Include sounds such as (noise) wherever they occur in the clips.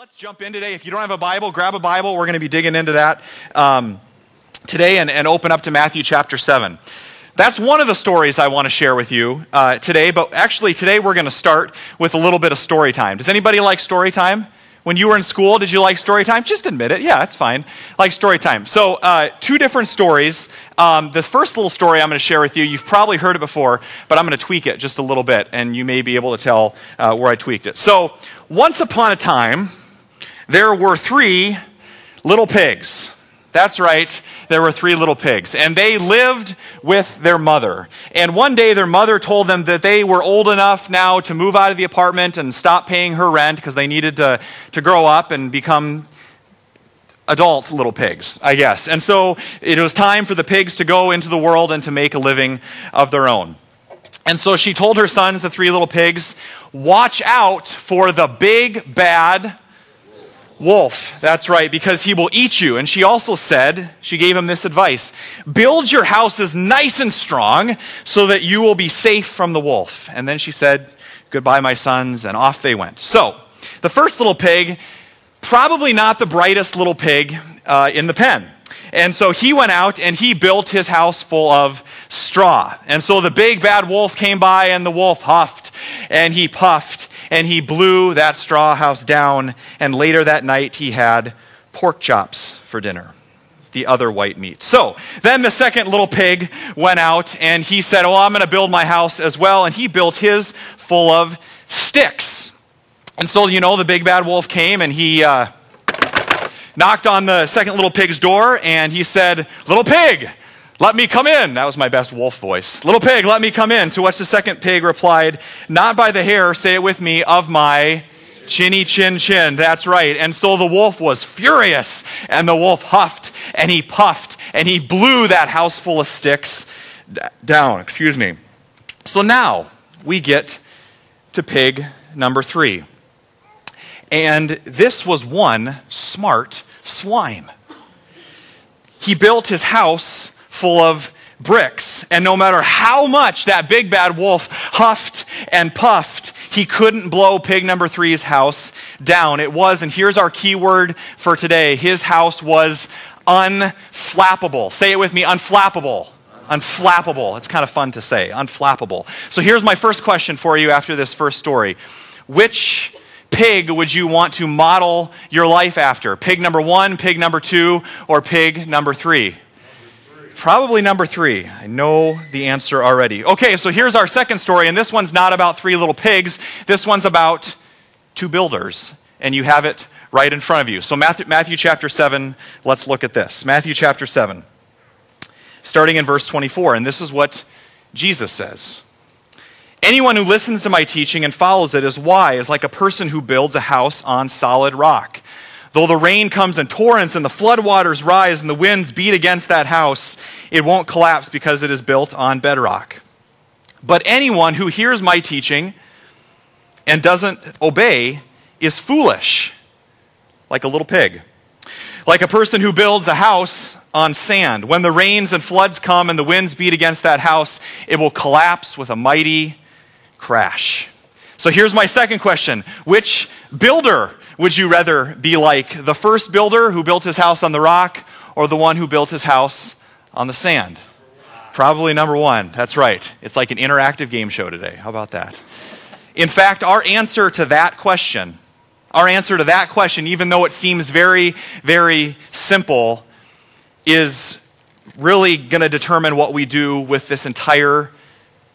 Let's jump in today. If you don't have a Bible, grab a Bible. We're going to be digging into that um, today and, and open up to Matthew chapter 7. That's one of the stories I want to share with you uh, today, but actually, today we're going to start with a little bit of story time. Does anybody like story time? When you were in school, did you like story time? Just admit it. Yeah, that's fine. Like story time. So, uh, two different stories. Um, the first little story I'm going to share with you, you've probably heard it before, but I'm going to tweak it just a little bit, and you may be able to tell uh, where I tweaked it. So, once upon a time, there were three little pigs. That's right, there were three little pigs. And they lived with their mother. And one day their mother told them that they were old enough now to move out of the apartment and stop paying her rent because they needed to, to grow up and become adult little pigs, I guess. And so it was time for the pigs to go into the world and to make a living of their own. And so she told her sons, the three little pigs, watch out for the big bad wolf. That's right, because he will eat you. And she also said, she gave him this advice build your houses nice and strong so that you will be safe from the wolf. And then she said, goodbye, my sons, and off they went. So, the first little pig, probably not the brightest little pig uh, in the pen. And so he went out and he built his house full of straw. And so the big bad wolf came by and the wolf huffed and he puffed and he blew that straw house down. And later that night, he had pork chops for dinner the other white meat. So then the second little pig went out and he said, Oh, I'm going to build my house as well. And he built his full of sticks. And so, you know, the big bad wolf came and he uh, knocked on the second little pig's door and he said, Little pig, let me come in. That was my best wolf voice. Little pig, let me come in. To which the second pig replied, Not by the hair, say it with me, of my chinny chin chin. That's right. And so the wolf was furious, and the wolf huffed, and he puffed, and he blew that house full of sticks down. Excuse me. So now we get to pig number three. And this was one smart swine. He built his house full of bricks. And no matter how much that big bad wolf huffed and puffed, he couldn't blow pig number three's house down. It was, and here's our key word for today his house was unflappable. Say it with me unflappable. Unflappable. It's kind of fun to say. Unflappable. So here's my first question for you after this first story. Which pig would you want to model your life after? Pig number one, pig number two, or pig number three? Probably number three. I know the answer already. Okay, so here's our second story, and this one's not about three little pigs. This one's about two builders, and you have it right in front of you. So, Matthew, Matthew chapter 7, let's look at this. Matthew chapter 7, starting in verse 24, and this is what Jesus says. Anyone who listens to my teaching and follows it is wise, like a person who builds a house on solid rock. Though the rain comes in torrents and the floodwaters rise and the winds beat against that house, it won't collapse because it is built on bedrock. But anyone who hears my teaching and doesn't obey is foolish, like a little pig. Like a person who builds a house on sand. When the rains and floods come and the winds beat against that house, it will collapse with a mighty crash. So here's my second question Which builder would you rather be like the first builder who built his house on the rock or the one who built his house on the sand? Probably number one. That's right. It's like an interactive game show today. How about that? In fact, our answer to that question, our answer to that question, even though it seems very, very simple, is really going to determine what we do with this entire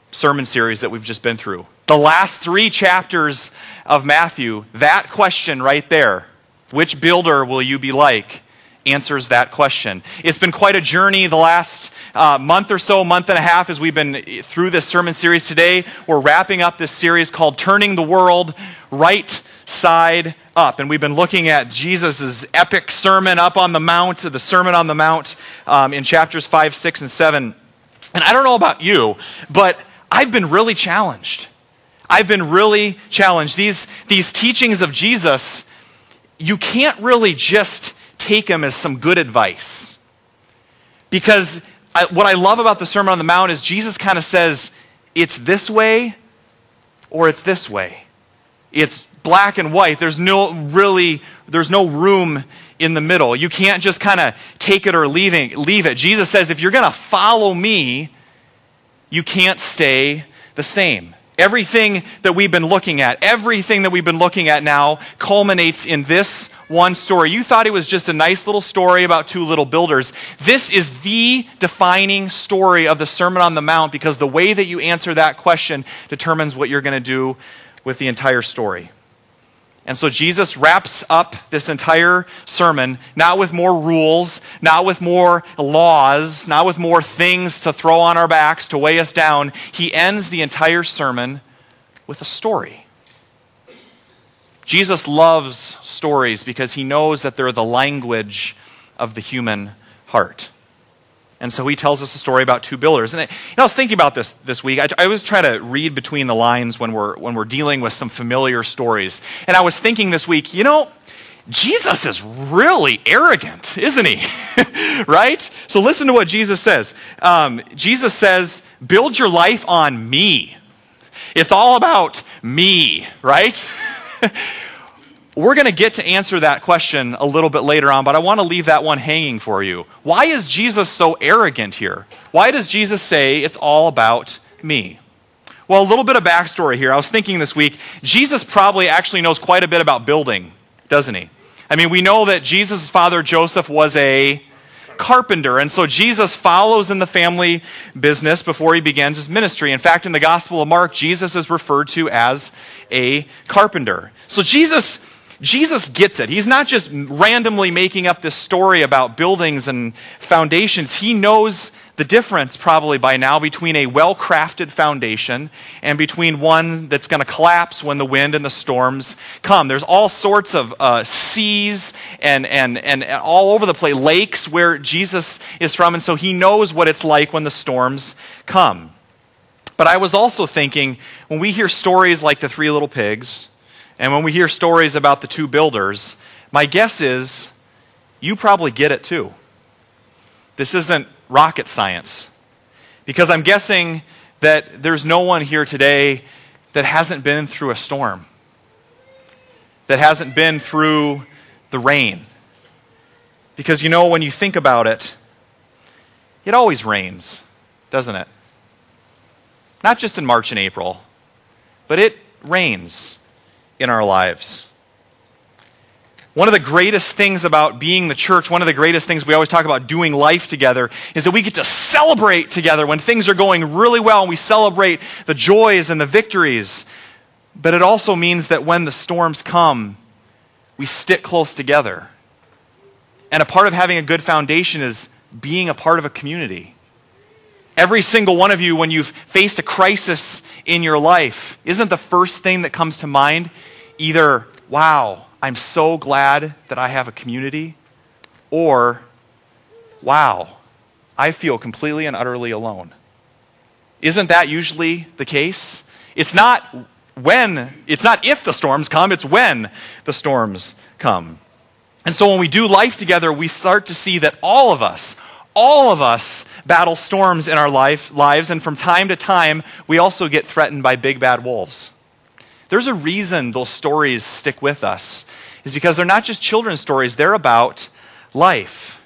sermon series that we've just been through. The last three chapters of Matthew, that question right there, which builder will you be like, answers that question. It's been quite a journey the last uh, month or so, month and a half, as we've been through this sermon series today. We're wrapping up this series called Turning the World Right Side Up. And we've been looking at Jesus' epic sermon up on the Mount, the Sermon on the Mount, um, in chapters 5, 6, and 7. And I don't know about you, but I've been really challenged. I've been really challenged. These, these teachings of Jesus, you can't really just take them as some good advice. Because I, what I love about the Sermon on the Mount is Jesus kind of says, it's this way or it's this way. it's black and white. There's no really, there's no room in the middle. You can't just kind of take it or leave it, leave it. Jesus says, if you're going to follow me, you can't stay the same. Everything that we've been looking at, everything that we've been looking at now culminates in this one story. You thought it was just a nice little story about two little builders. This is the defining story of the Sermon on the Mount because the way that you answer that question determines what you're going to do with the entire story. And so Jesus wraps up this entire sermon, not with more rules, not with more laws, not with more things to throw on our backs to weigh us down. He ends the entire sermon with a story. Jesus loves stories because he knows that they're the language of the human heart. And so he tells us a story about two builders. And I, was thinking about this this week. I, I, always try to read between the lines when we're, when we're dealing with some familiar stories. And I was thinking this week, you know, Jesus is really arrogant, isn't he? (laughs) right? So listen to what Jesus says. Um, Jesus says, build your life on me. It's all about me, right? (laughs) We're going to get to answer that question a little bit later on, but I want to leave that one hanging for you. Why is Jesus so arrogant here? Why does Jesus say it's all about me? Well, a little bit of backstory here. I was thinking this week, Jesus probably actually knows quite a bit about building, doesn't he? I mean, we know that Jesus' father Joseph was a carpenter. And so Jesus follows in the family business before he begins his ministry. In fact, in the Gospel of Mark, Jesus is referred to as a carpenter. So Jesus Jesus gets it. He's not just randomly making up this story about buildings and foundations. He knows the difference, probably by now, between a well crafted foundation and between one that's going to collapse when the wind and the storms come. There's all sorts of uh, seas and, and, and all over the place, lakes where Jesus is from, and so he knows what it's like when the storms come. But I was also thinking when we hear stories like the three little pigs, and when we hear stories about the two builders, my guess is you probably get it too. This isn't rocket science. Because I'm guessing that there's no one here today that hasn't been through a storm, that hasn't been through the rain. Because you know, when you think about it, it always rains, doesn't it? Not just in March and April, but it rains in our lives. One of the greatest things about being the church, one of the greatest things we always talk about doing life together, is that we get to celebrate together when things are going really well and we celebrate the joys and the victories. But it also means that when the storms come, we stick close together. And a part of having a good foundation is being a part of a community. Every single one of you, when you've faced a crisis in your life, isn't the first thing that comes to mind either, wow, I'm so glad that I have a community, or, wow, I feel completely and utterly alone? Isn't that usually the case? It's not when, it's not if the storms come, it's when the storms come. And so when we do life together, we start to see that all of us, all of us battle storms in our life, lives, and from time to time, we also get threatened by big bad wolves. There's a reason those stories stick with us, is because they're not just children's stories, they're about life.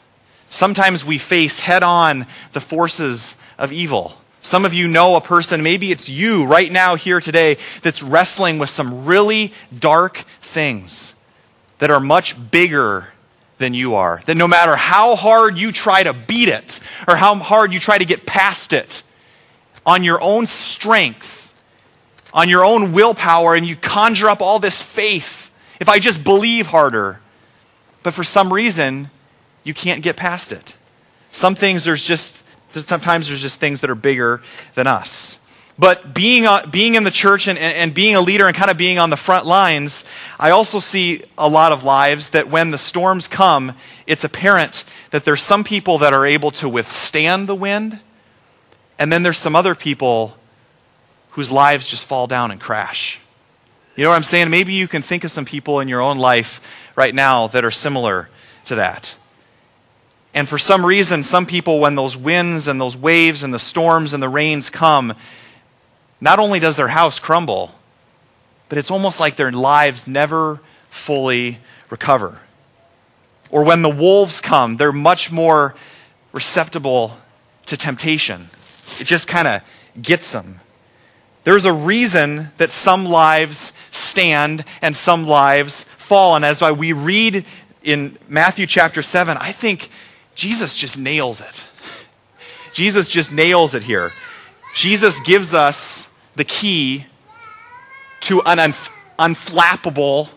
Sometimes we face head on the forces of evil. Some of you know a person, maybe it's you right now here today, that's wrestling with some really dark things that are much bigger than you are. That no matter how hard you try to beat it or how hard you try to get past it on your own strength, on your own willpower, and you conjure up all this faith, if I just believe harder, but for some reason, you can't get past it. Some things there's just sometimes there's just things that are bigger than us. But being, uh, being in the church and, and being a leader and kind of being on the front lines, I also see a lot of lives that when the storms come, it's apparent that there's some people that are able to withstand the wind, and then there's some other people whose lives just fall down and crash. You know what I'm saying? Maybe you can think of some people in your own life right now that are similar to that. And for some reason, some people, when those winds and those waves and the storms and the rains come, not only does their house crumble, but it's almost like their lives never fully recover. Or when the wolves come, they're much more receptible to temptation. It just kind of gets them. There's a reason that some lives stand and some lives fall. And as we read in Matthew chapter 7, I think Jesus just nails it. (laughs) Jesus just nails it here. Jesus gives us the key to an unf- unflappable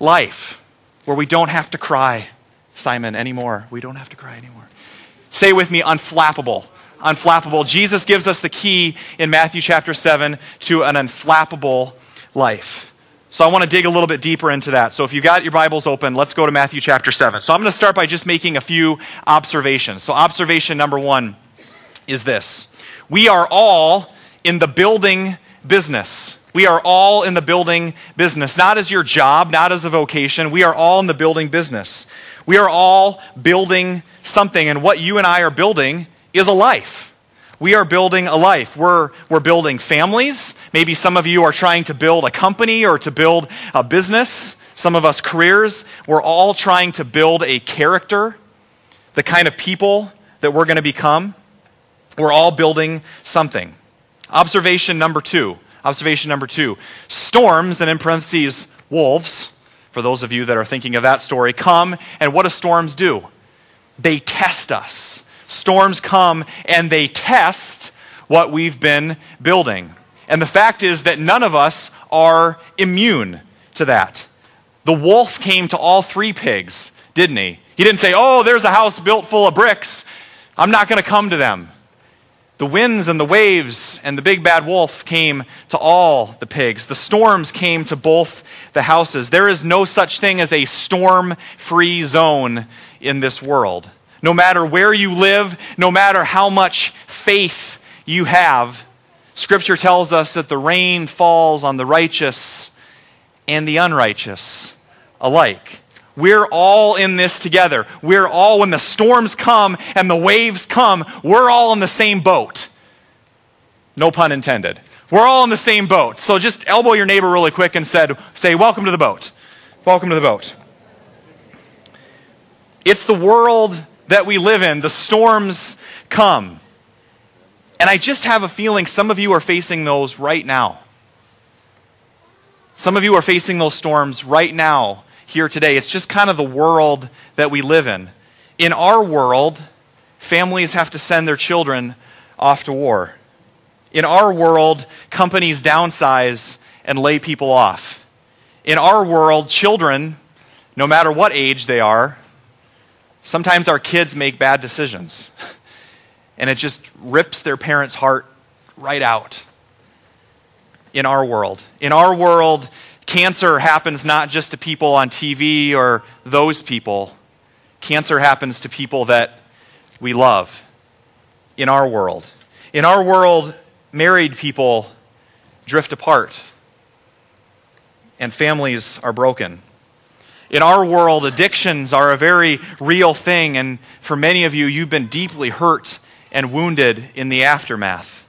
life where we don't have to cry, Simon, anymore. We don't have to cry anymore. Say with me, unflappable. Unflappable. Jesus gives us the key in Matthew chapter 7 to an unflappable life. So I want to dig a little bit deeper into that. So if you've got your Bibles open, let's go to Matthew chapter 7. So I'm going to start by just making a few observations. So observation number one is this We are all in the building business. We are all in the building business, not as your job, not as a vocation. We are all in the building business. We are all building something, and what you and I are building is a life. We are building a life. We're, we're building families. Maybe some of you are trying to build a company or to build a business. Some of us careers. We're all trying to build a character, the kind of people that we're going to become. We're all building something. Observation number two Observation number two storms, and in parentheses, wolves, for those of you that are thinking of that story, come, and what do storms do? They test us. Storms come and they test what we've been building. And the fact is that none of us are immune to that. The wolf came to all three pigs, didn't he? He didn't say, Oh, there's a house built full of bricks. I'm not going to come to them. The winds and the waves and the big bad wolf came to all the pigs. The storms came to both the houses. There is no such thing as a storm free zone in this world. No matter where you live, no matter how much faith you have, Scripture tells us that the rain falls on the righteous and the unrighteous alike. We're all in this together. We're all, when the storms come and the waves come, we're all in the same boat. No pun intended. We're all in the same boat. So just elbow your neighbor really quick and said, say, Welcome to the boat. Welcome to the boat. It's the world that we live in. The storms come. And I just have a feeling some of you are facing those right now. Some of you are facing those storms right now here today. It's just kind of the world that we live in. In our world, families have to send their children off to war. In our world, companies downsize and lay people off. In our world, children, no matter what age they are, sometimes our kids make bad decisions. (laughs) And it just rips their parents' heart right out. In our world. In our world, Cancer happens not just to people on TV or those people. Cancer happens to people that we love in our world. In our world, married people drift apart and families are broken. In our world, addictions are a very real thing, and for many of you, you've been deeply hurt and wounded in the aftermath.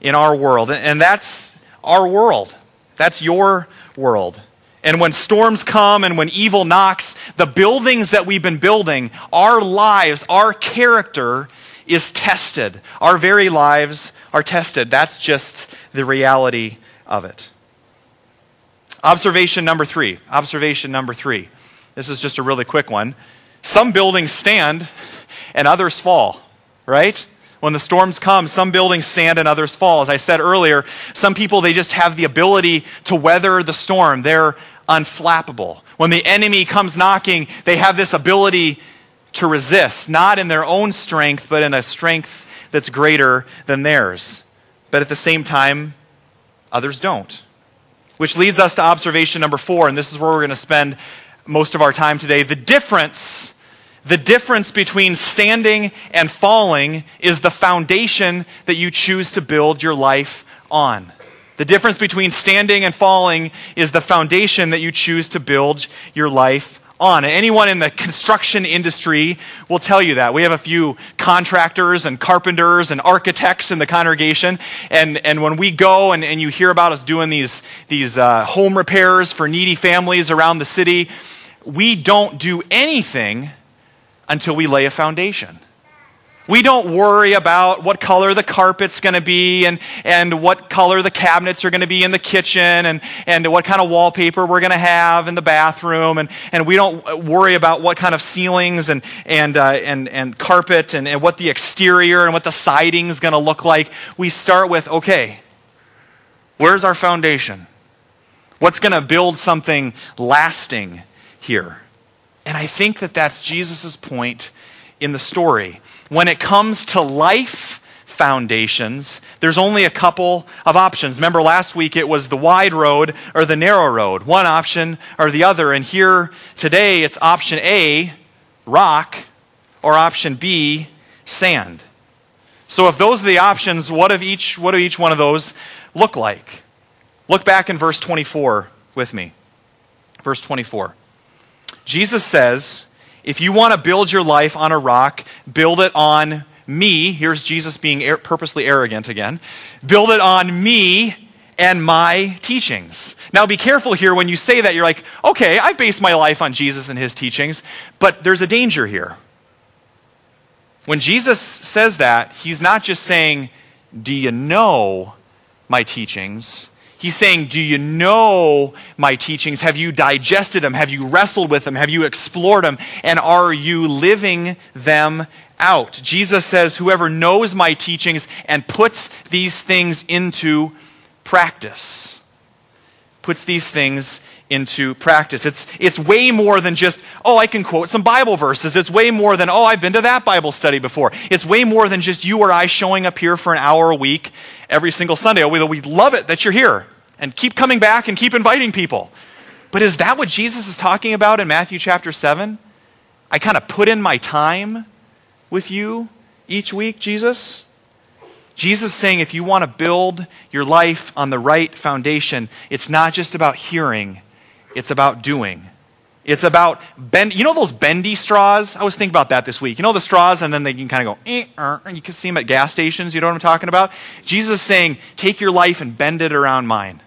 In our world. And that's our world. That's your world. And when storms come and when evil knocks, the buildings that we've been building, our lives, our character is tested. Our very lives are tested. That's just the reality of it. Observation number three. Observation number three. This is just a really quick one. Some buildings stand and others fall, right? When the storms come, some buildings stand and others fall. As I said earlier, some people, they just have the ability to weather the storm. They're unflappable. When the enemy comes knocking, they have this ability to resist, not in their own strength, but in a strength that's greater than theirs. But at the same time, others don't. Which leads us to observation number four, and this is where we're going to spend most of our time today. The difference the difference between standing and falling is the foundation that you choose to build your life on. The difference between standing and falling is the foundation that you choose to build your life on. Anyone in the construction industry will tell you that. We have a few contractors and carpenters and architects in the congregation. And, and when we go and, and you hear about us doing these, these uh, home repairs for needy families around the city, we don't do anything until we lay a foundation. We don't worry about what color the carpet's going to be and, and what color the cabinets are going to be in the kitchen and, and what kind of wallpaper we're going to have in the bathroom. And, and we don't worry about what kind of ceilings and, and, uh, and, and carpet and, and what the exterior and what the siding is going to look like. We start with okay, where's our foundation? What's going to build something lasting here? And I think that that's Jesus' point in the story when it comes to life foundations, there's only a couple of options. Remember last week it was the wide road or the narrow road, one option or the other. And here today it's option A, rock, or option B, sand. So if those are the options, what of each what do each one of those look like? Look back in verse 24 with me. Verse 24. Jesus says, if you want to build your life on a rock, build it on me. Here's Jesus being ar- purposely arrogant again. Build it on me and my teachings. Now, be careful here when you say that. You're like, okay, I've based my life on Jesus and his teachings, but there's a danger here. When Jesus says that, he's not just saying, Do you know my teachings? He's saying, Do you know my teachings? Have you digested them? Have you wrestled with them? Have you explored them? And are you living them out? Jesus says, Whoever knows my teachings and puts these things into practice, puts these things into practice. It's, it's way more than just, oh, I can quote some Bible verses. It's way more than, oh, I've been to that Bible study before. It's way more than just you or I showing up here for an hour a week every single Sunday. Although we love it that you're here and keep coming back and keep inviting people. But is that what Jesus is talking about in Matthew chapter 7? I kind of put in my time with you each week, Jesus? Jesus saying if you want to build your life on the right foundation, it's not just about hearing, it's about doing. It's about bend. You know those bendy straws? I was thinking about that this week. You know the straws, and then they can kind of go. Eh, er, you can see them at gas stations. You know what I'm talking about? Jesus is saying, take your life and bend it around mine.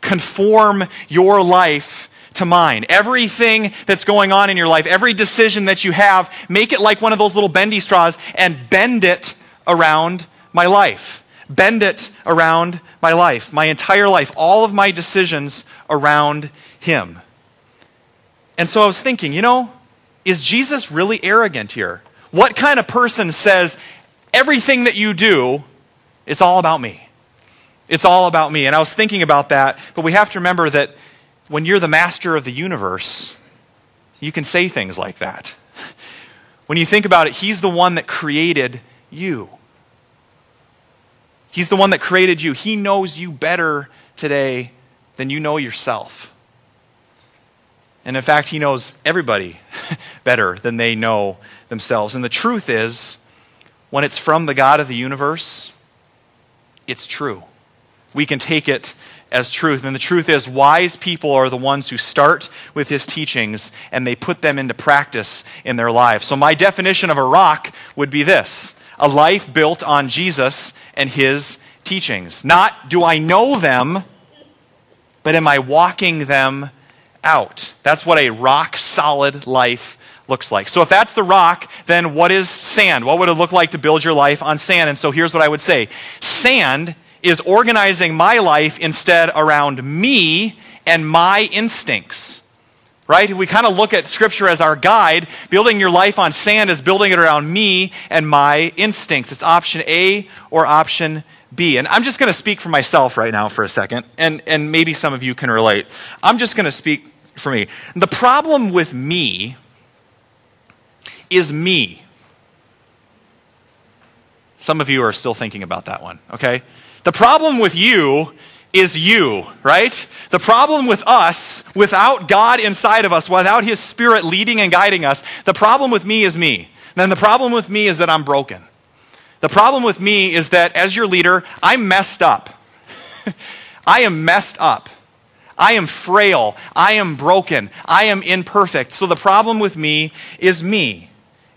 Conform your life to mine. Everything that's going on in your life, every decision that you have, make it like one of those little bendy straws and bend it around my life. Bend it around my life, my entire life, all of my decisions around Him. And so I was thinking, you know, is Jesus really arrogant here? What kind of person says, everything that you do is all about me? It's all about me. And I was thinking about that, but we have to remember that when you're the master of the universe, you can say things like that. When you think about it, He's the one that created you. He's the one that created you. He knows you better today than you know yourself. And in fact, he knows everybody (laughs) better than they know themselves. And the truth is, when it's from the God of the universe, it's true. We can take it as truth. And the truth is, wise people are the ones who start with his teachings and they put them into practice in their lives. So, my definition of a rock would be this a life built on Jesus and his teachings. Not do I know them, but am I walking them out. That's what a rock solid life looks like. So if that's the rock, then what is sand? What would it look like to build your life on sand? And so here's what I would say sand is organizing my life instead around me and my instincts. Right? We kind of look at Scripture as our guide. Building your life on sand is building it around me and my instincts. It's option A or option B. And I'm just going to speak for myself right now for a second, and, and maybe some of you can relate. I'm just going to speak for me. The problem with me is me. Some of you are still thinking about that one, okay? The problem with you is you, right? The problem with us, without God inside of us, without His Spirit leading and guiding us, the problem with me is me. Then the problem with me is that I'm broken. The problem with me is that as your leader, I'm messed up. (laughs) I am messed up. I am frail. I am broken. I am imperfect. So the problem with me is me.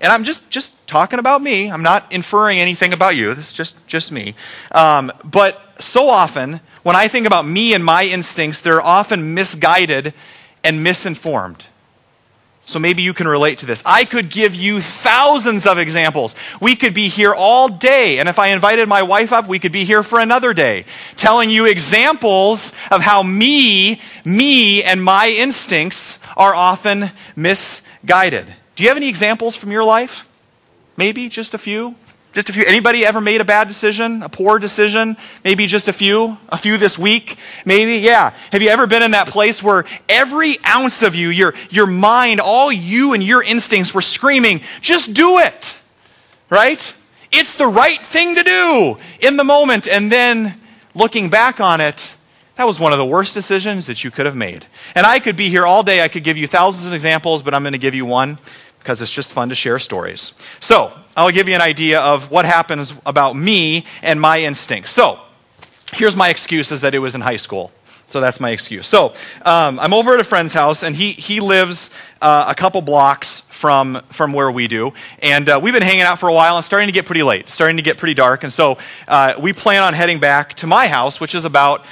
And I'm just, just talking about me. I'm not inferring anything about you. This is just, just me. Um, but so often, when I think about me and my instincts, they're often misguided and misinformed. So maybe you can relate to this. I could give you thousands of examples. We could be here all day. And if I invited my wife up, we could be here for another day, telling you examples of how me, me, and my instincts are often misguided. Do you have any examples from your life? Maybe just a few? Just a few. Anybody ever made a bad decision, a poor decision? Maybe just a few? A few this week? Maybe? Yeah. Have you ever been in that place where every ounce of you, your, your mind, all you and your instincts were screaming, just do it? Right? It's the right thing to do in the moment. And then looking back on it, that was one of the worst decisions that you could have made. And I could be here all day. I could give you thousands of examples, but I'm going to give you one because it's just fun to share stories. So, I'll give you an idea of what happens about me and my instincts. So, here's my excuse is that it was in high school. So that's my excuse. So um, I'm over at a friend's house, and he, he lives uh, a couple blocks from, from where we do. And uh, we've been hanging out for a while, and starting to get pretty late, starting to get pretty dark. And so uh, we plan on heading back to my house, which is about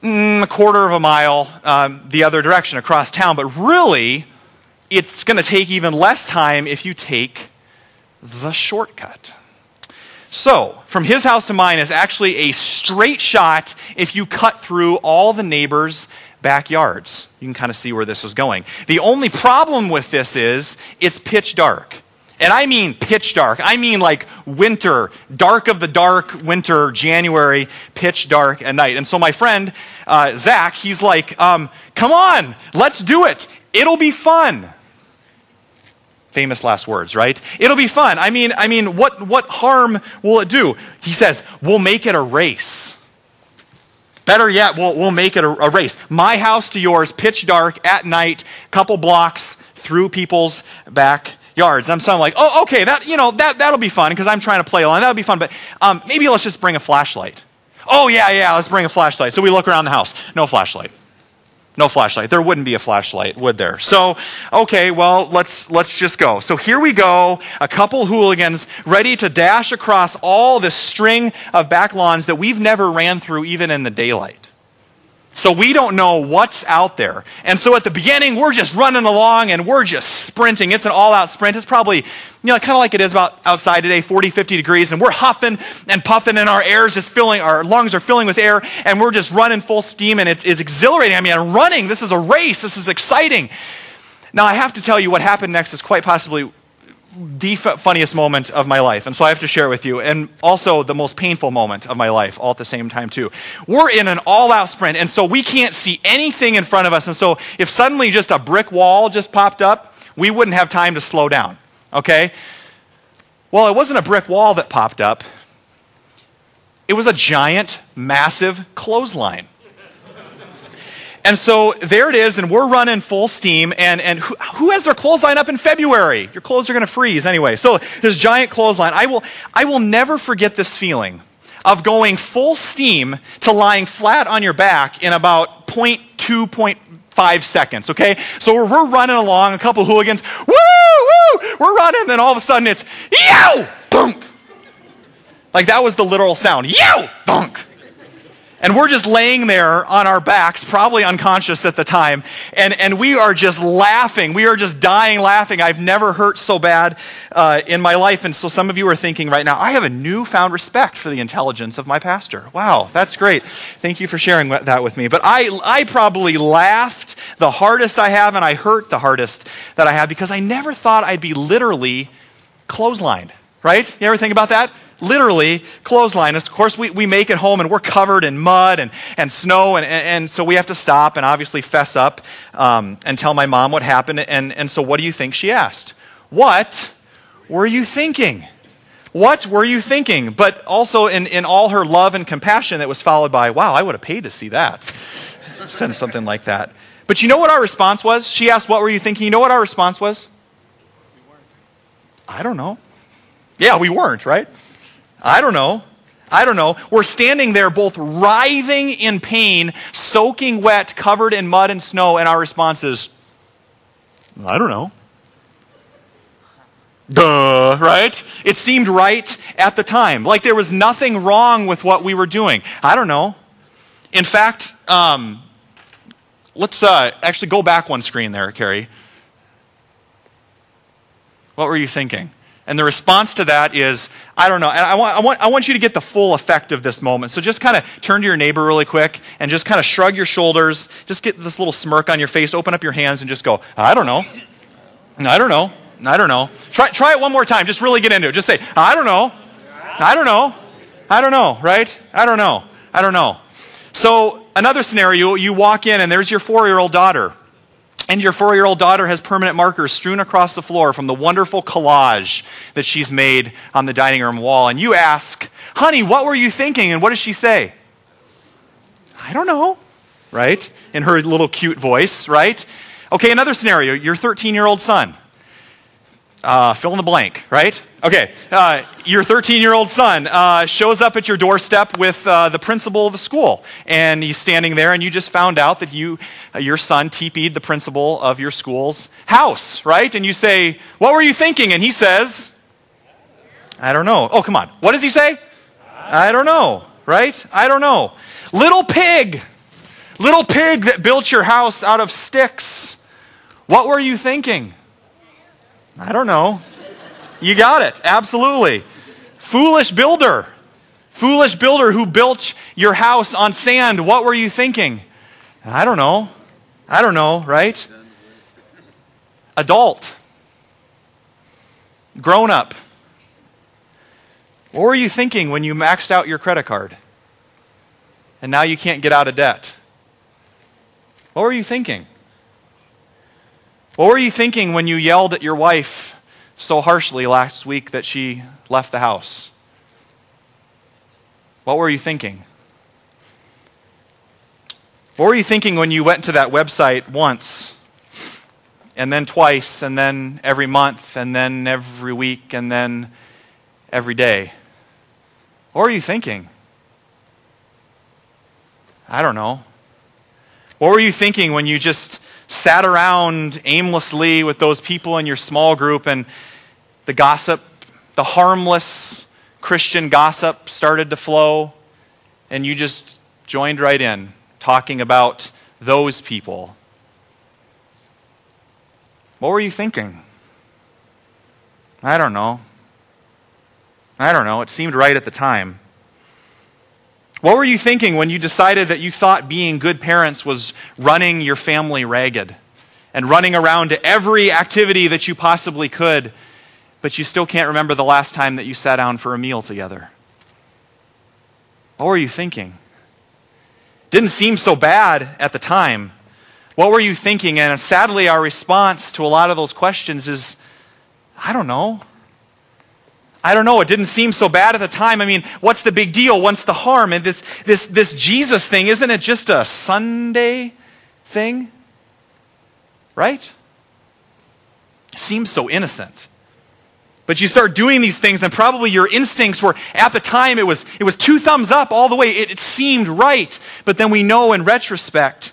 mm, a quarter of a mile um, the other direction across town. But really, it's going to take even less time if you take the shortcut. So, from his house to mine is actually a straight shot if you cut through all the neighbors' backyards. You can kind of see where this is going. The only problem with this is it's pitch dark. And I mean pitch dark. I mean like winter, dark of the dark, winter, January, pitch dark at night. And so my friend, uh, Zach, he's like, um, come on, let's do it. It'll be fun famous last words, right? It'll be fun. I mean, I mean, what, what harm will it do? He says, we'll make it a race. Better yet, we'll, we'll make it a, a race. My house to yours, pitch dark, at night, couple blocks through people's backyards. I'm saying like, oh, okay, that, you know, that, that'll be fun because I'm trying to play along. That'll be fun, but um, maybe let's just bring a flashlight. Oh, yeah, yeah, let's bring a flashlight. So we look around the house. No flashlight. No flashlight. There wouldn't be a flashlight, would there? So, okay, well, let's, let's just go. So here we go. A couple hooligans ready to dash across all this string of back lawns that we've never ran through even in the daylight. So we don't know what's out there. And so at the beginning, we're just running along and we're just sprinting. It's an all out sprint. It's probably, you know, kind of like it is about outside today, 40, 50 degrees, and we're huffing and puffing and our air's just filling, our lungs are filling with air and we're just running full steam and it's, it's exhilarating. I mean, I'm running. This is a race. This is exciting. Now, I have to tell you what happened next is quite possibly the funniest moment of my life. And so I have to share it with you. And also the most painful moment of my life, all at the same time, too. We're in an all out sprint, and so we can't see anything in front of us. And so if suddenly just a brick wall just popped up, we wouldn't have time to slow down. Okay? Well, it wasn't a brick wall that popped up, it was a giant, massive clothesline. And so there it is, and we're running full steam. And, and who, who has their clothesline up in February? Your clothes are going to freeze anyway. So this giant clothesline. I will, I will never forget this feeling of going full steam to lying flat on your back in about 0.2, 0.5 seconds, okay? So we're, we're running along, a couple hooligans, woo, woo, we're running, then all of a sudden it's, yow, dunk. Like that was the literal sound, yow, dunk. And we're just laying there on our backs, probably unconscious at the time, and, and we are just laughing. We are just dying laughing. I've never hurt so bad uh, in my life. And so some of you are thinking right now, I have a newfound respect for the intelligence of my pastor. Wow, that's great. Thank you for sharing that with me. But I, I probably laughed the hardest I have, and I hurt the hardest that I have because I never thought I'd be literally clotheslined, right? You ever think about that? Literally clothesline. Of course, we, we make it home and we're covered in mud and, and snow, and, and, and so we have to stop and obviously fess up um, and tell my mom what happened. And, and so, what do you think she asked? What were you thinking? What were you thinking? But also, in, in all her love and compassion, that was followed by, wow, I would have paid to see that. Send something like that. But you know what our response was? She asked, What were you thinking? You know what our response was? I don't know. Yeah, we weren't, right? I don't know. I don't know. We're standing there both writhing in pain, soaking wet, covered in mud and snow, and our response is, I don't know. Duh, right? It seemed right at the time. Like there was nothing wrong with what we were doing. I don't know. In fact, um, let's uh, actually go back one screen there, Carrie. What were you thinking? And the response to that is, I don't know. And I want, I want, I want you to get the full effect of this moment. So just kind of turn to your neighbor really quick and just kind of shrug your shoulders. Just get this little smirk on your face. Open up your hands and just go, I don't know. I don't know. I don't know. Try, try it one more time. Just really get into it. Just say, I don't know. I don't know. I don't know, right? I don't know. I don't know. So, another scenario you walk in and there's your four year old daughter. And your four year old daughter has permanent markers strewn across the floor from the wonderful collage that she's made on the dining room wall. And you ask, Honey, what were you thinking? And what does she say? I don't know, right? In her little cute voice, right? Okay, another scenario your 13 year old son uh, fill in the blank, right? Okay, uh, your 13 year old son uh, shows up at your doorstep with uh, the principal of the school, and he's standing there, and you just found out that you, uh, your son TP'd the principal of your school's house, right? And you say, What were you thinking? And he says, I don't know. Oh, come on. What does he say? I don't know, right? I don't know. Little pig, little pig that built your house out of sticks. What were you thinking? I don't know. You got it. Absolutely. Foolish builder. Foolish builder who built your house on sand. What were you thinking? I don't know. I don't know, right? Adult. Grown up. What were you thinking when you maxed out your credit card? And now you can't get out of debt? What were you thinking? What were you thinking when you yelled at your wife so harshly last week that she left the house? What were you thinking? What were you thinking when you went to that website once, and then twice, and then every month, and then every week, and then every day? What were you thinking? I don't know. What were you thinking when you just sat around aimlessly with those people in your small group and the gossip, the harmless Christian gossip started to flow, and you just joined right in, talking about those people. What were you thinking? I don't know. I don't know. It seemed right at the time. What were you thinking when you decided that you thought being good parents was running your family ragged and running around to every activity that you possibly could, but you still can't remember the last time that you sat down for a meal together? What were you thinking? Didn't seem so bad at the time. What were you thinking? And sadly, our response to a lot of those questions is I don't know. I don't know. It didn't seem so bad at the time. I mean, what's the big deal? What's the harm? And this, this, this Jesus thing, isn't it just a Sunday thing? Right? Seems so innocent. But you start doing these things, and probably your instincts were, at the time, it was, it was two thumbs up all the way. It, it seemed right. But then we know in retrospect,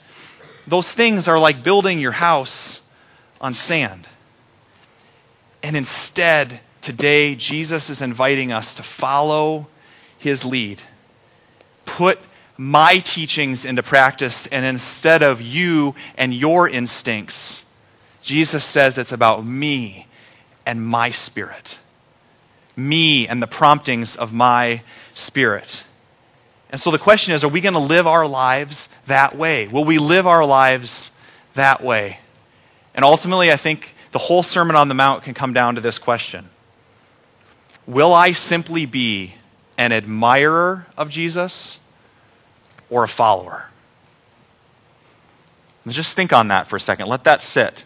those things are like building your house on sand. And instead, Today, Jesus is inviting us to follow his lead. Put my teachings into practice, and instead of you and your instincts, Jesus says it's about me and my spirit. Me and the promptings of my spirit. And so the question is are we going to live our lives that way? Will we live our lives that way? And ultimately, I think the whole Sermon on the Mount can come down to this question Will I simply be an admirer of Jesus or a follower? Just think on that for a second. Let that sit.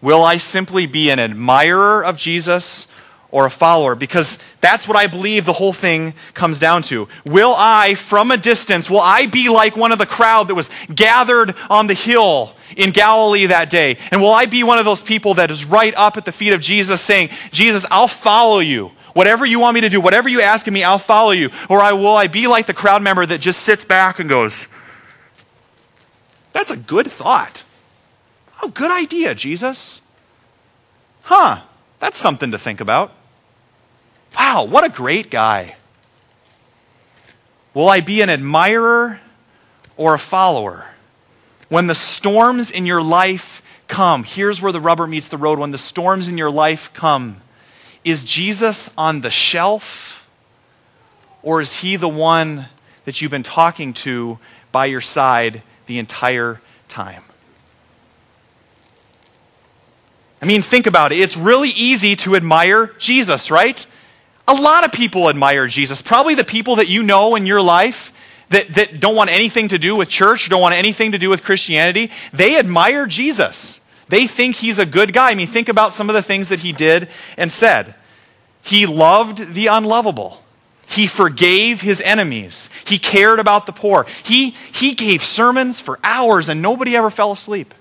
Will I simply be an admirer of Jesus or a follower? Because that's what I believe the whole thing comes down to. Will I, from a distance, will I be like one of the crowd that was gathered on the hill in Galilee that day? And will I be one of those people that is right up at the feet of Jesus saying, Jesus, I'll follow you Whatever you want me to do, whatever you ask of me, I'll follow you. Or I will I be like the crowd member that just sits back and goes, That's a good thought. Oh, good idea, Jesus. Huh, that's something to think about. Wow, what a great guy. Will I be an admirer or a follower? When the storms in your life come, here's where the rubber meets the road. When the storms in your life come, is Jesus on the shelf or is he the one that you've been talking to by your side the entire time? I mean, think about it. It's really easy to admire Jesus, right? A lot of people admire Jesus. Probably the people that you know in your life that, that don't want anything to do with church, don't want anything to do with Christianity. They admire Jesus. They think he's a good guy. I mean, think about some of the things that he did and said. He loved the unlovable. He forgave his enemies. He cared about the poor. He, he gave sermons for hours and nobody ever fell asleep.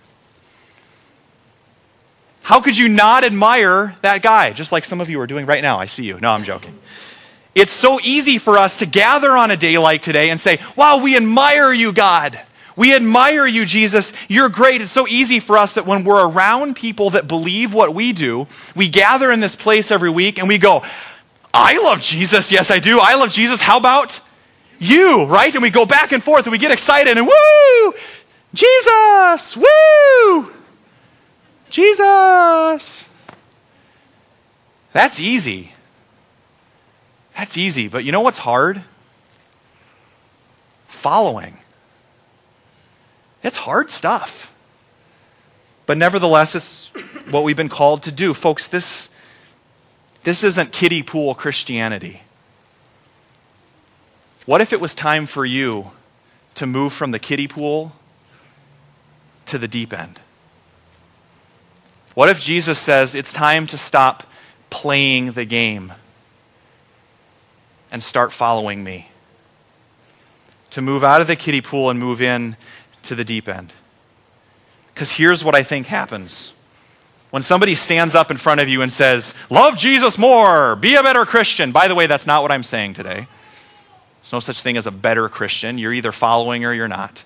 How could you not admire that guy? Just like some of you are doing right now. I see you. No, I'm joking. It's so easy for us to gather on a day like today and say, Wow, we admire you, God. We admire you, Jesus. You're great. It's so easy for us that when we're around people that believe what we do, we gather in this place every week and we go, I love Jesus. Yes, I do. I love Jesus. How about you, right? And we go back and forth and we get excited and woo! Jesus! Woo! Jesus. That's easy. That's easy. But you know what's hard? Following. It's hard stuff. But nevertheless, it's what we've been called to do. Folks, this, this isn't kiddie pool Christianity. What if it was time for you to move from the kiddie pool to the deep end? What if Jesus says it's time to stop playing the game and start following me? To move out of the kiddie pool and move in to the deep end. Because here's what I think happens. When somebody stands up in front of you and says, Love Jesus more, be a better Christian. By the way, that's not what I'm saying today. There's no such thing as a better Christian. You're either following or you're not.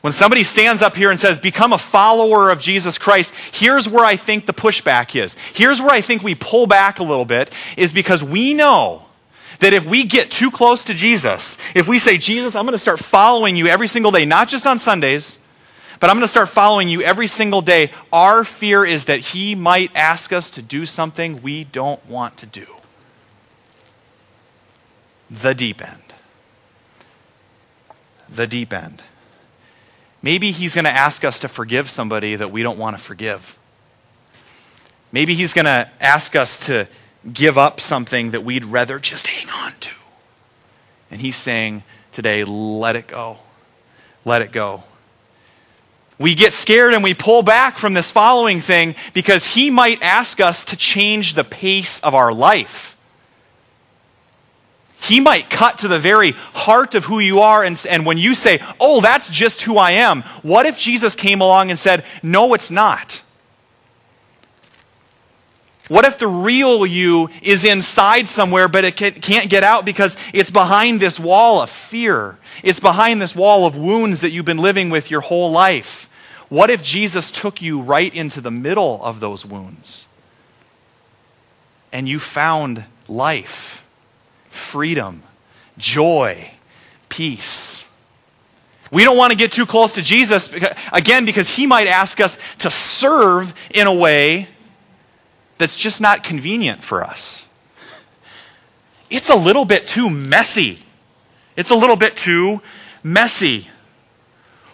When somebody stands up here and says, Become a follower of Jesus Christ, here's where I think the pushback is. Here's where I think we pull back a little bit, is because we know that if we get too close to Jesus, if we say, Jesus, I'm going to start following you every single day, not just on Sundays, but I'm going to start following you every single day, our fear is that he might ask us to do something we don't want to do. The deep end. The deep end. Maybe he's going to ask us to forgive somebody that we don't want to forgive. Maybe he's going to ask us to give up something that we'd rather just hang on to. And he's saying today, let it go. Let it go. We get scared and we pull back from this following thing because he might ask us to change the pace of our life. He might cut to the very heart of who you are. And, and when you say, oh, that's just who I am, what if Jesus came along and said, no, it's not? What if the real you is inside somewhere, but it can't get out because it's behind this wall of fear? It's behind this wall of wounds that you've been living with your whole life. What if Jesus took you right into the middle of those wounds and you found life? freedom, joy, peace. We don't want to get too close to Jesus, again, because he might ask us to serve in a way that's just not convenient for us. It's a little bit too messy. It's a little bit too messy.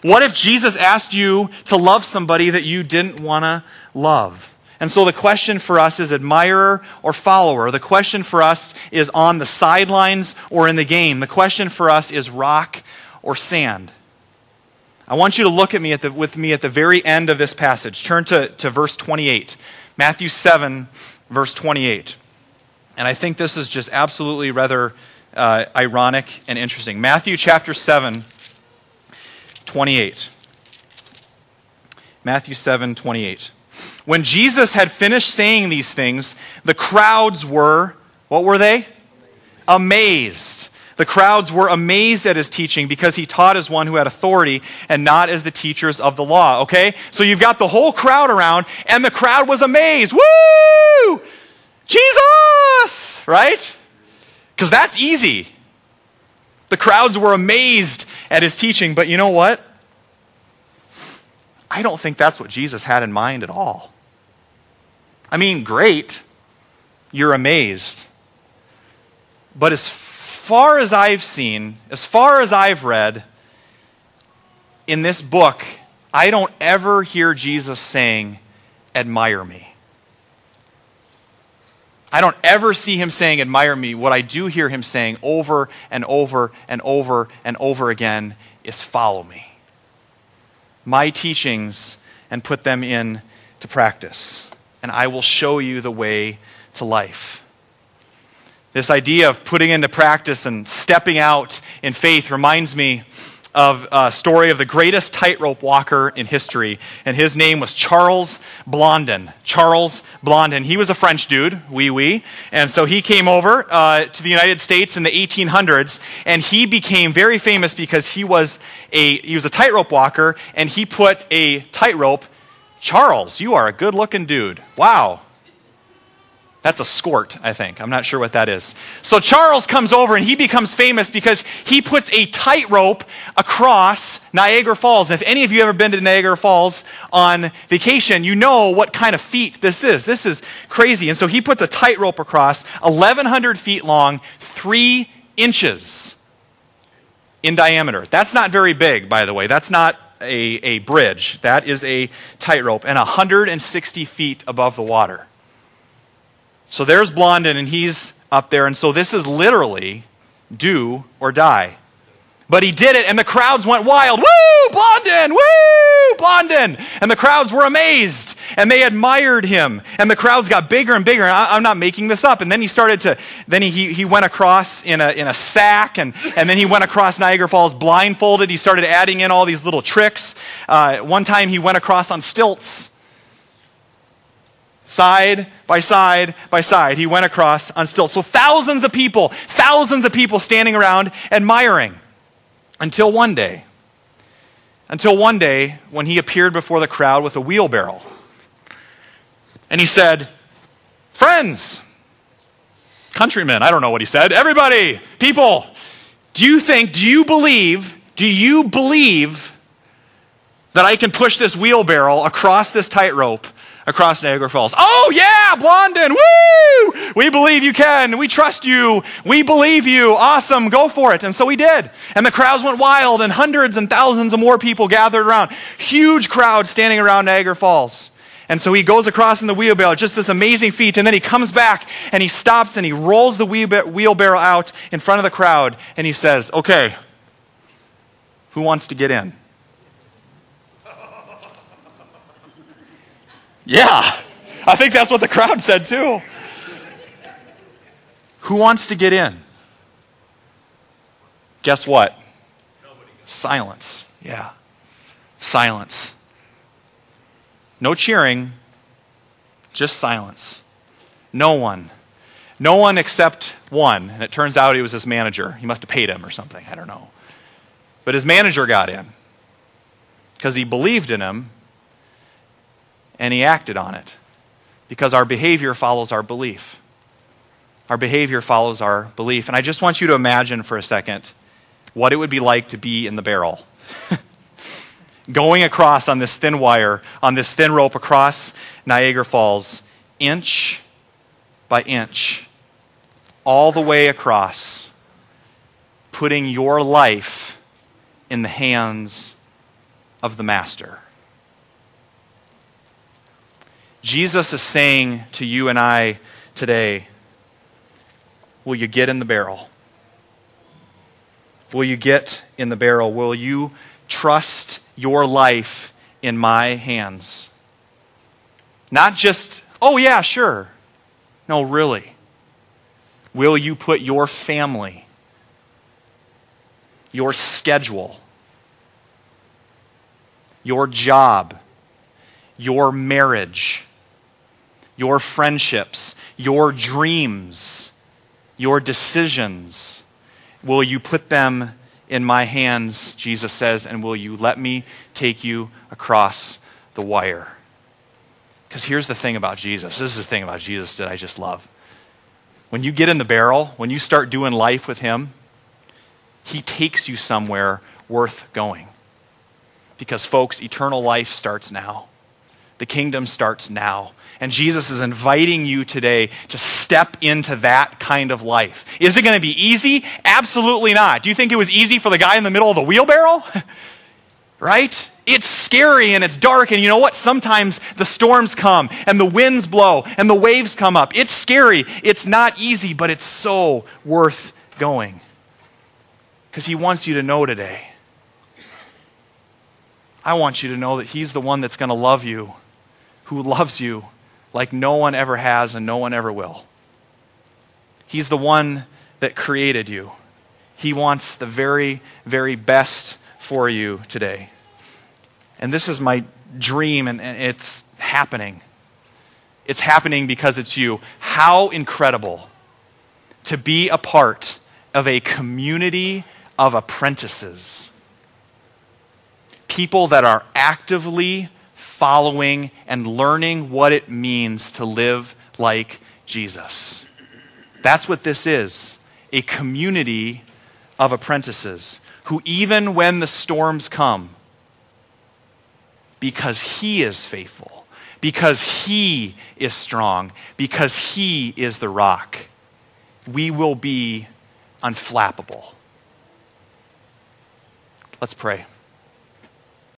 What if Jesus asked you to love somebody that you didn't want to love? And so the question for us is admirer or follower. The question for us is on the sidelines or in the game. The question for us is rock or sand. I want you to look at me at the, with me at the very end of this passage. Turn to, to verse 28. Matthew 7, verse 28. And I think this is just absolutely rather uh, ironic and interesting. Matthew chapter 7, 28. Matthew 7, 28. When Jesus had finished saying these things, the crowds were What were they? Amazed. The crowds were amazed at his teaching because he taught as one who had authority and not as the teachers of the law. Okay? So you've got the whole crowd around, and the crowd was amazed. Woo! Jesus! Right? Because that's easy. The crowds were amazed at his teaching, but you know what? I don't think that's what Jesus had in mind at all. I mean, great. You're amazed. But as far as I've seen, as far as I've read in this book, I don't ever hear Jesus saying, Admire me. I don't ever see him saying, Admire me. What I do hear him saying over and over and over and over again is, Follow me. My teachings and put them into practice, and I will show you the way to life. This idea of putting into practice and stepping out in faith reminds me of a story of the greatest tightrope walker in history, and his name was Charles Blondin. Charles Blondin. He was a French dude, oui, oui. And so he came over uh, to the United States in the 1800s, and he became very famous because he was a he was a tightrope walker, and he put a tightrope. Charles, you are a good-looking dude. Wow. That's a skort, I think. I'm not sure what that is. So Charles comes over and he becomes famous because he puts a tightrope across Niagara Falls. And if any of you have ever been to Niagara Falls on vacation, you know what kind of feat this is. This is crazy. And so he puts a tightrope across, 1,100 feet long, three inches in diameter. That's not very big, by the way. That's not a, a bridge. That is a tightrope and 160 feet above the water. So there's Blondin, and he's up there. And so this is literally do or die. But he did it, and the crowds went wild. Woo, Blondin! Woo, Blondin! And the crowds were amazed, and they admired him. And the crowds got bigger and bigger. And I, am not making this up. And then he started to, then he, he, went across in a, in a sack, and, and then he went across Niagara Falls blindfolded. He started adding in all these little tricks. Uh, one time he went across on stilts side by side by side. He went across on stilts. So thousands of people, thousands of people standing around admiring until one day. Until one day when he appeared before the crowd with a wheelbarrow. And he said, Friends, countrymen, I don't know what he said. Everybody, people, do you think, do you believe, do you believe that I can push this wheelbarrow across this tightrope across Niagara Falls. Oh, yeah, Blondin, woo! We believe you can. We trust you. We believe you. Awesome, go for it. And so we did. And the crowds went wild, and hundreds and thousands of more people gathered around. Huge crowd standing around Niagara Falls. And so he goes across in the wheelbarrow, just this amazing feat. And then he comes back and he stops and he rolls the wheelbarrow out in front of the crowd and he says, Okay, who wants to get in? Yeah, I think that's what the crowd said too. Who wants to get in? Guess what? Silence. Yeah. Silence. No cheering, just silence. No one. No one except one. And it turns out he was his manager. He must have paid him or something. I don't know. But his manager got in because he believed in him and he acted on it. Because our behavior follows our belief. Our behavior follows our belief. And I just want you to imagine for a second what it would be like to be in the barrel. (laughs) Going across on this thin wire, on this thin rope across Niagara Falls, inch by inch, all the way across, putting your life in the hands of the Master. Jesus is saying to you and I today, Will you get in the barrel? Will you get in the barrel? Will you trust your life in my hands? Not just, oh, yeah, sure. No, really. Will you put your family, your schedule, your job, your marriage, your friendships, your dreams, your decisions, will you put them in my hands, Jesus says, and will you let me take you across the wire? Because here's the thing about Jesus. This is the thing about Jesus that I just love. When you get in the barrel, when you start doing life with Him, He takes you somewhere worth going. Because, folks, eternal life starts now. The kingdom starts now. And Jesus is inviting you today to step into that kind of life. Is it going to be easy? Absolutely not. Do you think it was easy for the guy in the middle of the wheelbarrow? (laughs) right? It's scary and it's dark, and you know what? Sometimes the storms come and the winds blow and the waves come up. It's scary. It's not easy, but it's so worth going. Because he wants you to know today. I want you to know that he's the one that's going to love you, who loves you like no one ever has and no one ever will. He's the one that created you. He wants the very, very best for you today. And this is my dream, and, and it's happening. It's happening because it's you. How incredible to be a part of a community of apprentices. People that are actively following and learning what it means to live like Jesus. That's what this is a community of apprentices who, even when the storms come, because He is faithful, because He is strong, because He is the rock, we will be unflappable. Let's pray.